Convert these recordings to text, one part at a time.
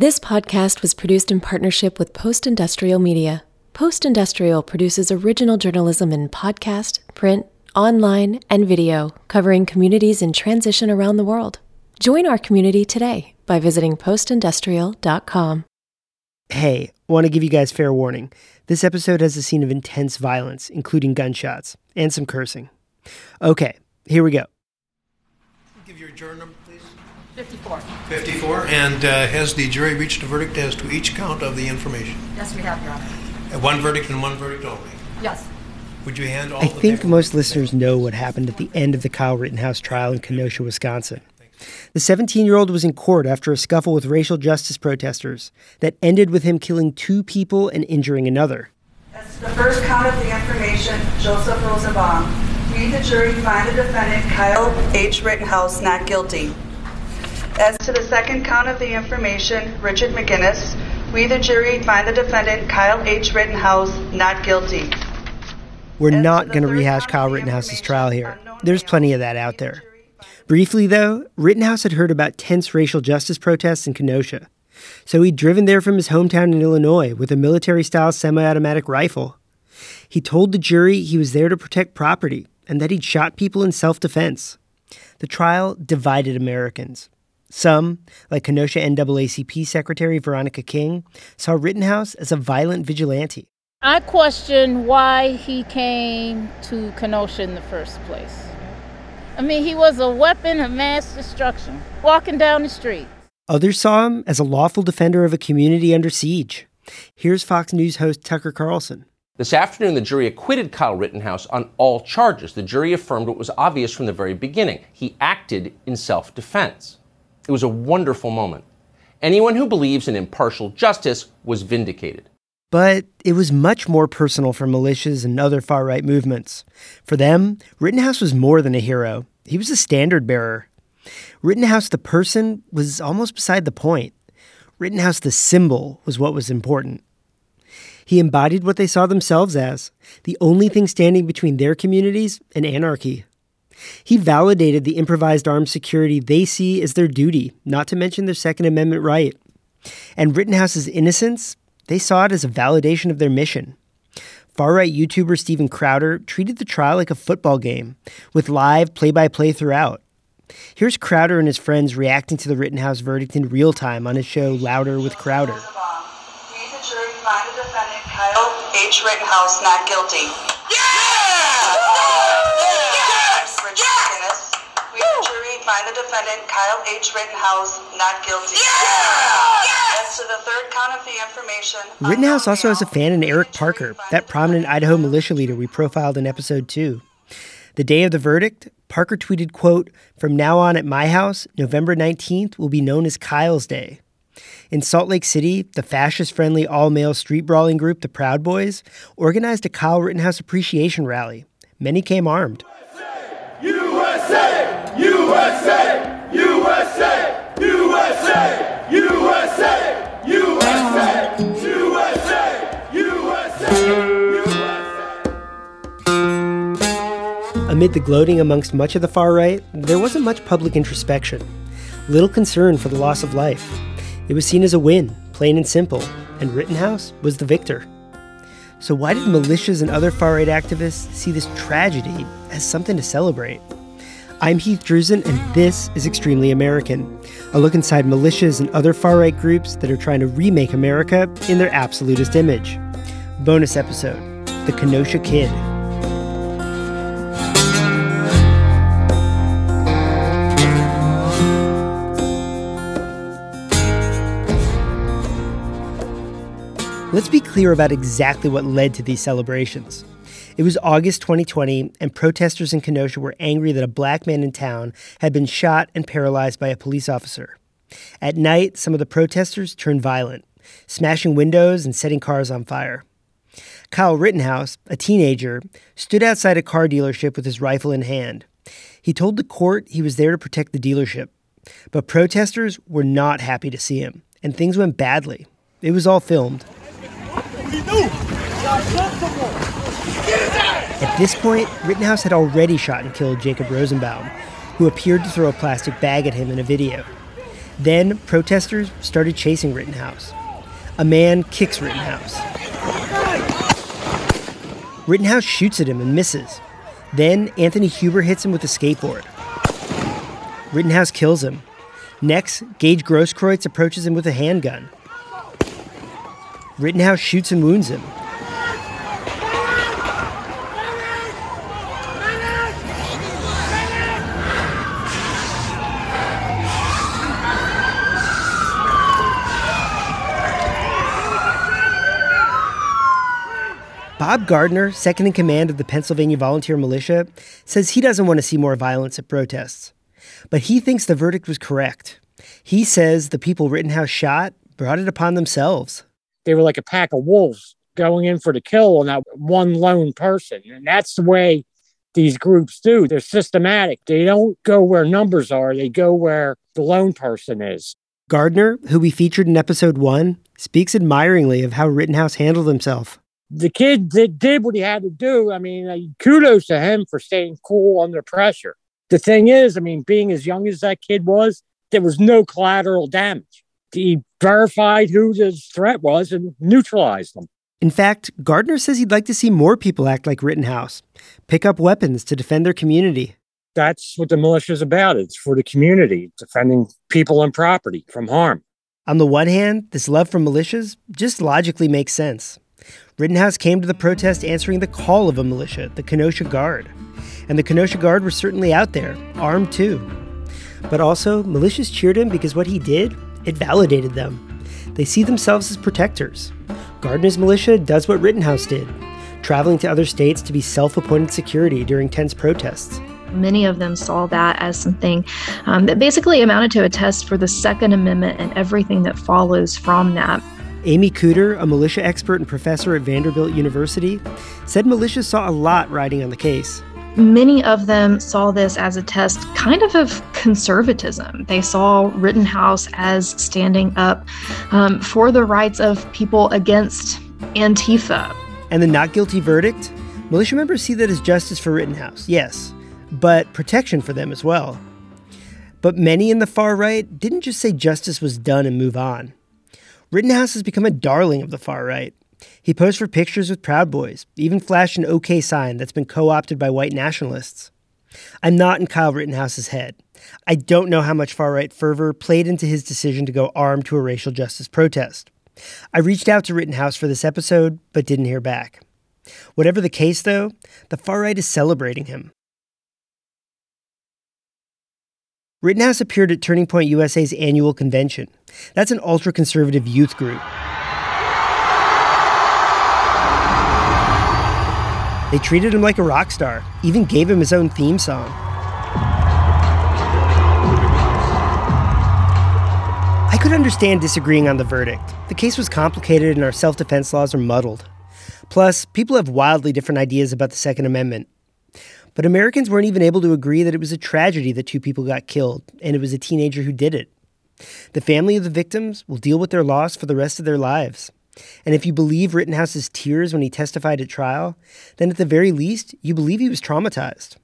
This podcast was produced in partnership with Post Industrial Media. Post Industrial produces original journalism in podcast, print, online, and video, covering communities in transition around the world. Join our community today by visiting postindustrial.com. Hey, want to give you guys fair warning. This episode has a scene of intense violence, including gunshots and some cursing. Okay, here we go. Give your juror number, please. 54. 54. And uh, has the jury reached a verdict as to each count of the information? Yes, we have, Your Honor. Uh, One verdict and one verdict only. Yes. Would you hand all I the think paper- most listeners know what happened at the end of the Kyle Rittenhouse trial in Kenosha, Wisconsin. The 17 year old was in court after a scuffle with racial justice protesters that ended with him killing two people and injuring another. As to the first count of the information, Joseph Rosenbaum, we, the jury, find the defendant Kyle H. Rittenhouse not guilty. As to the second count of the information, Richard McGinniss, we, the jury, find the defendant Kyle H. Rittenhouse not guilty. We're As not going to rehash Kyle Rittenhouse's trial here. There's plenty of that out there. Briefly, though, Rittenhouse had heard about tense racial justice protests in Kenosha, so he'd driven there from his hometown in Illinois with a military style semi automatic rifle. He told the jury he was there to protect property and that he'd shot people in self defense. The trial divided Americans. Some, like Kenosha NAACP Secretary Veronica King, saw Rittenhouse as a violent vigilante. I question why he came to Kenosha in the first place. I mean, he was a weapon of mass destruction, walking down the street. Others saw him as a lawful defender of a community under siege. Here's Fox News host Tucker Carlson. This afternoon, the jury acquitted Kyle Rittenhouse on all charges. The jury affirmed what was obvious from the very beginning he acted in self defense. It was a wonderful moment. Anyone who believes in impartial justice was vindicated. But it was much more personal for militias and other far right movements. For them, Rittenhouse was more than a hero, he was a standard bearer. Rittenhouse, the person, was almost beside the point. Rittenhouse, the symbol, was what was important. He embodied what they saw themselves as the only thing standing between their communities and anarchy. He validated the improvised armed security they see as their duty, not to mention their Second Amendment right. And Rittenhouse's innocence, they saw it as a validation of their mission. Far right YouTuber Steven Crowder treated the trial like a football game, with live play by play throughout. Here's Crowder and his friends reacting to the Rittenhouse verdict in real time on his show Louder with Crowder. Rosenbaum, we, the jury, find the defendant Kyle H. Rittenhouse not guilty. Richard McGinniss, we, the jury, find the defendant Kyle H. Rittenhouse not guilty. As to the third count of the information, Rittenhouse also has a fan in Eric Parker, that prominent Idaho militia leader we profiled in episode 2. The day of the verdict, Parker tweeted, quote, From now on at my house, November 19th will be known as Kyle's Day. In Salt Lake City, the fascist friendly all male street brawling group, the Proud Boys, organized a Kyle Rittenhouse appreciation rally. Many came armed. USA, USA, USA, USA, USA, USA, USA. Amid the gloating amongst much of the far right, there wasn't much public introspection, little concern for the loss of life. It was seen as a win, plain and simple, and Rittenhouse was the victor. So, why did militias and other far right activists see this tragedy as something to celebrate? I'm Heath Druzin, and this is Extremely American, a look inside militias and other far right groups that are trying to remake America in their absolutist image. Bonus episode The Kenosha Kid. Let's be clear about exactly what led to these celebrations. It was August 2020, and protesters in Kenosha were angry that a black man in town had been shot and paralyzed by a police officer. At night, some of the protesters turned violent, smashing windows and setting cars on fire. Kyle Rittenhouse, a teenager, stood outside a car dealership with his rifle in hand. He told the court he was there to protect the dealership. But protesters were not happy to see him, and things went badly. It was all filmed. At this point, Rittenhouse had already shot and killed Jacob Rosenbaum, who appeared to throw a plastic bag at him in a video. Then protesters started chasing Rittenhouse. A man kicks Rittenhouse. Rittenhouse shoots at him and misses. Then Anthony Huber hits him with a skateboard. Rittenhouse kills him. Next, Gage Grosskreutz approaches him with a handgun. Rittenhouse shoots and wounds him. Bob Gardner, second in command of the Pennsylvania Volunteer Militia, says he doesn't want to see more violence at protests. But he thinks the verdict was correct. He says the people Rittenhouse shot brought it upon themselves. They were like a pack of wolves going in for the kill on that one lone person. And that's the way these groups do. They're systematic. They don't go where numbers are, they go where the lone person is. Gardner, who we featured in episode one, speaks admiringly of how Rittenhouse handled himself the kid did, did what he had to do. I mean, uh, kudos to him for staying cool under pressure. The thing is, I mean, being as young as that kid was, there was no collateral damage. He verified who the threat was and neutralized them. In fact, Gardner says he'd like to see more people act like Rittenhouse, pick up weapons to defend their community. That's what the militia is about. It's for the community, defending people and property from harm. On the one hand, this love for militias just logically makes sense. Rittenhouse came to the protest answering the call of a militia, the Kenosha Guard. And the Kenosha Guard were certainly out there, armed too. But also, militias cheered him because what he did, it validated them. They see themselves as protectors. Gardner's militia does what Rittenhouse did, traveling to other states to be self appointed security during tense protests. Many of them saw that as something um, that basically amounted to a test for the Second Amendment and everything that follows from that. Amy Cooter, a militia expert and professor at Vanderbilt University, said militias saw a lot riding on the case. Many of them saw this as a test kind of of conservatism. They saw Rittenhouse as standing up um, for the rights of people against Antifa. And the not guilty verdict? Militia members see that as justice for Rittenhouse, yes, but protection for them as well. But many in the far right didn't just say justice was done and move on. Rittenhouse has become a darling of the far right. He posed for pictures with Proud Boys, even flashed an OK sign that's been co opted by white nationalists. I'm not in Kyle Rittenhouse's head. I don't know how much far right fervor played into his decision to go armed to a racial justice protest. I reached out to Rittenhouse for this episode, but didn't hear back. Whatever the case, though, the far right is celebrating him. Rittenhouse appeared at Turning Point USA's annual convention. That's an ultra conservative youth group. They treated him like a rock star, even gave him his own theme song. I could understand disagreeing on the verdict. The case was complicated and our self defense laws are muddled. Plus, people have wildly different ideas about the Second Amendment. But Americans weren't even able to agree that it was a tragedy that two people got killed and it was a teenager who did it. The family of the victims will deal with their loss for the rest of their lives. And if you believe Rittenhouse's tears when he testified at trial, then at the very least, you believe he was traumatized.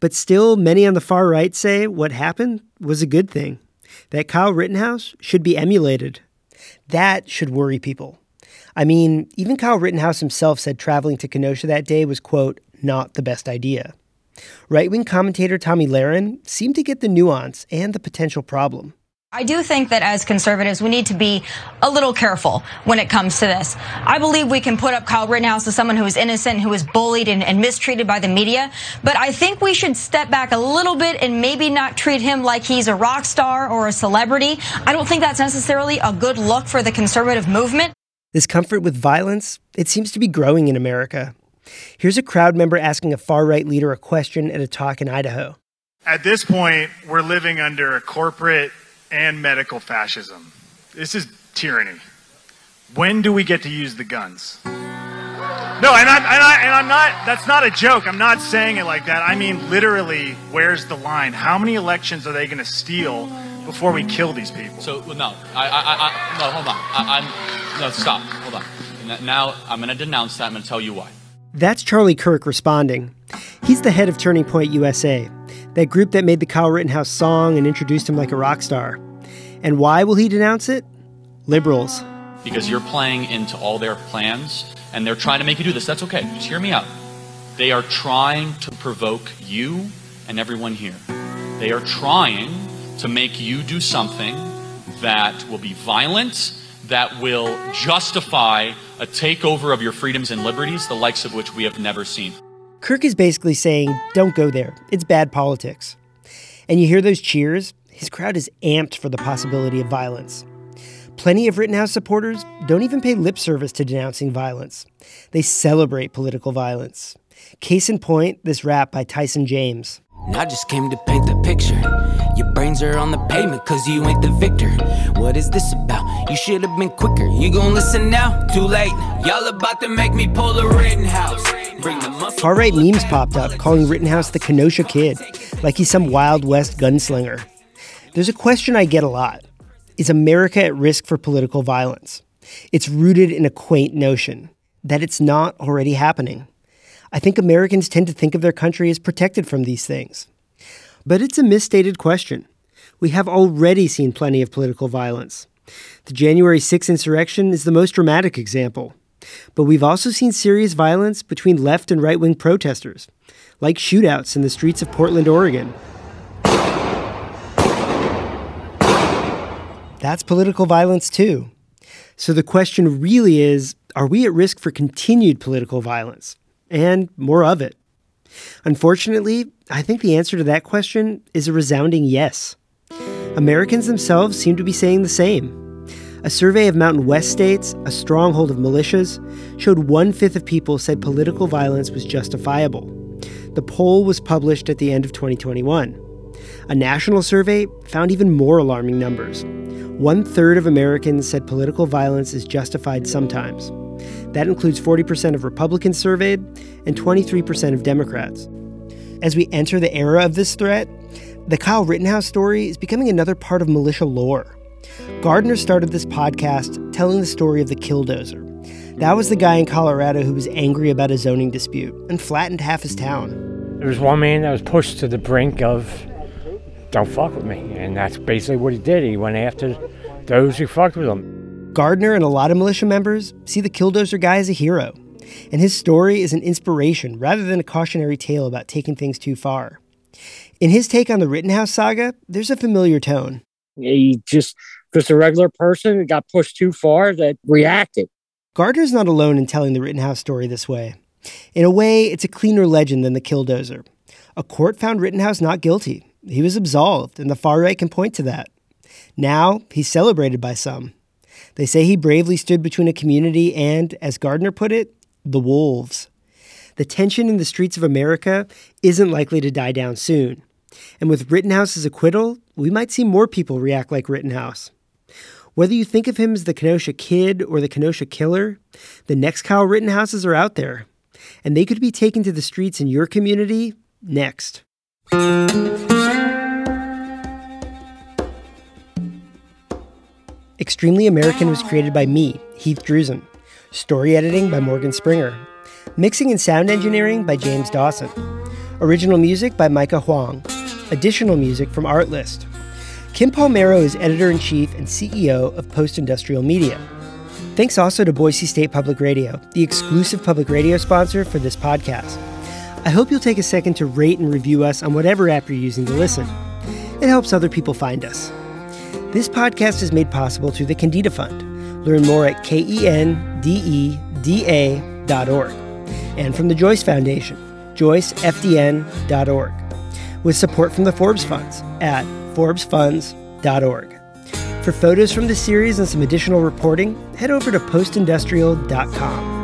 But still, many on the far right say what happened was a good thing, that Kyle Rittenhouse should be emulated. That should worry people. I mean, even Kyle Rittenhouse himself said traveling to Kenosha that day was, quote, not the best idea. Right wing commentator Tomi Lahren seemed to get the nuance and the potential problem. I do think that as conservatives, we need to be a little careful when it comes to this. I believe we can put up Kyle Rittenhouse as someone who is innocent, who is bullied and, and, mistreated by the media. But I think we should step back a little bit and maybe not treat him like he's a rock star or a celebrity. I don't think that's necessarily a good look for the conservative movement. This comfort with violence, it seems to be growing in America. Here's a crowd member asking a far right leader a question at a talk in Idaho. At this point, we're living under a corporate and medical fascism. This is tyranny. When do we get to use the guns? No, and I'm, and, I, and I'm not, that's not a joke. I'm not saying it like that. I mean, literally, where's the line? How many elections are they going to steal before we kill these people? So, no, I, I, I, no, hold on. I, am no, stop, hold on. Now, I'm going to denounce that. I'm going to tell you why. That's Charlie Kirk responding. He's the head of Turning Point USA, that group that made the Kyle Rittenhouse song and introduced him like a rock star. And why will he denounce it? Liberals. Because you're playing into all their plans and they're trying to make you do this. That's okay. Just hear me out. They are trying to provoke you and everyone here. They are trying to make you do something that will be violent, that will justify a takeover of your freedoms and liberties, the likes of which we have never seen. Kirk is basically saying, don't go there. It's bad politics. And you hear those cheers? His crowd is amped for the possibility of violence. Plenty of Rittenhouse supporters don't even pay lip service to denouncing violence. They celebrate political violence. Case in point, this rap by Tyson James. I just came to paint the picture. Your brains are on the pavement cause you ain't the victor. What is this about? You should have been quicker. You gon' listen now? Too late. Y'all about to make me pull a Rittenhouse. Bring the muscle. Far right memes popped up calling Rittenhouse the Kenosha Kid, like he's some Wild West gunslinger. There's a question I get a lot Is America at risk for political violence? It's rooted in a quaint notion that it's not already happening. I think Americans tend to think of their country as protected from these things. But it's a misstated question. We have already seen plenty of political violence. The January 6th insurrection is the most dramatic example. But we've also seen serious violence between left and right wing protesters, like shootouts in the streets of Portland, Oregon. That's political violence too. So the question really is are we at risk for continued political violence? And more of it? Unfortunately, I think the answer to that question is a resounding yes. Americans themselves seem to be saying the same. A survey of Mountain West states, a stronghold of militias, showed one fifth of people said political violence was justifiable. The poll was published at the end of 2021. A national survey found even more alarming numbers. One third of Americans said political violence is justified sometimes. That includes 40% of Republicans surveyed and 23% of Democrats. As we enter the era of this threat, the Kyle Rittenhouse story is becoming another part of militia lore. Gardner started this podcast telling the story of the killdozer. That was the guy in Colorado who was angry about a zoning dispute and flattened half his town. There was one man that was pushed to the brink of don't fuck with me. And that's basically what he did. He went after those who fucked with him. Gardner and a lot of militia members see the Killdozer guy as a hero, and his story is an inspiration rather than a cautionary tale about taking things too far. In his take on the Rittenhouse saga, there's a familiar tone. He just, just a regular person got pushed too far that reacted. Gardner's not alone in telling the Rittenhouse story this way. In a way, it's a cleaner legend than the Killdozer. A court found Rittenhouse not guilty. He was absolved, and the far right can point to that. Now, he's celebrated by some. They say he bravely stood between a community and, as Gardner put it, the wolves. The tension in the streets of America isn't likely to die down soon. And with Rittenhouse's acquittal, we might see more people react like Rittenhouse. Whether you think of him as the Kenosha Kid or the Kenosha Killer, the next Kyle Rittenhouses are out there. And they could be taken to the streets in your community next. Extremely American was created by me, Heath Druzin. Story editing by Morgan Springer. Mixing and sound engineering by James Dawson. Original music by Micah Huang. Additional music from Artlist. Kim Palmero is editor in chief and CEO of Post Industrial Media. Thanks also to Boise State Public Radio, the exclusive public radio sponsor for this podcast. I hope you'll take a second to rate and review us on whatever app you're using to listen. It helps other people find us. This podcast is made possible through the Kendeda Fund. Learn more at kendeda.org. And from the Joyce Foundation, joycefdn.org. With support from the Forbes Funds at forbesfunds.org. For photos from the series and some additional reporting, head over to postindustrial.com.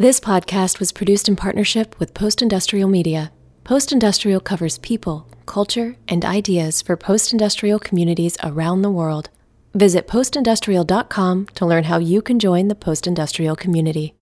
This podcast was produced in partnership with Post Industrial Media. Post Industrial covers people, culture, and ideas for post industrial communities around the world. Visit postindustrial.com to learn how you can join the post industrial community.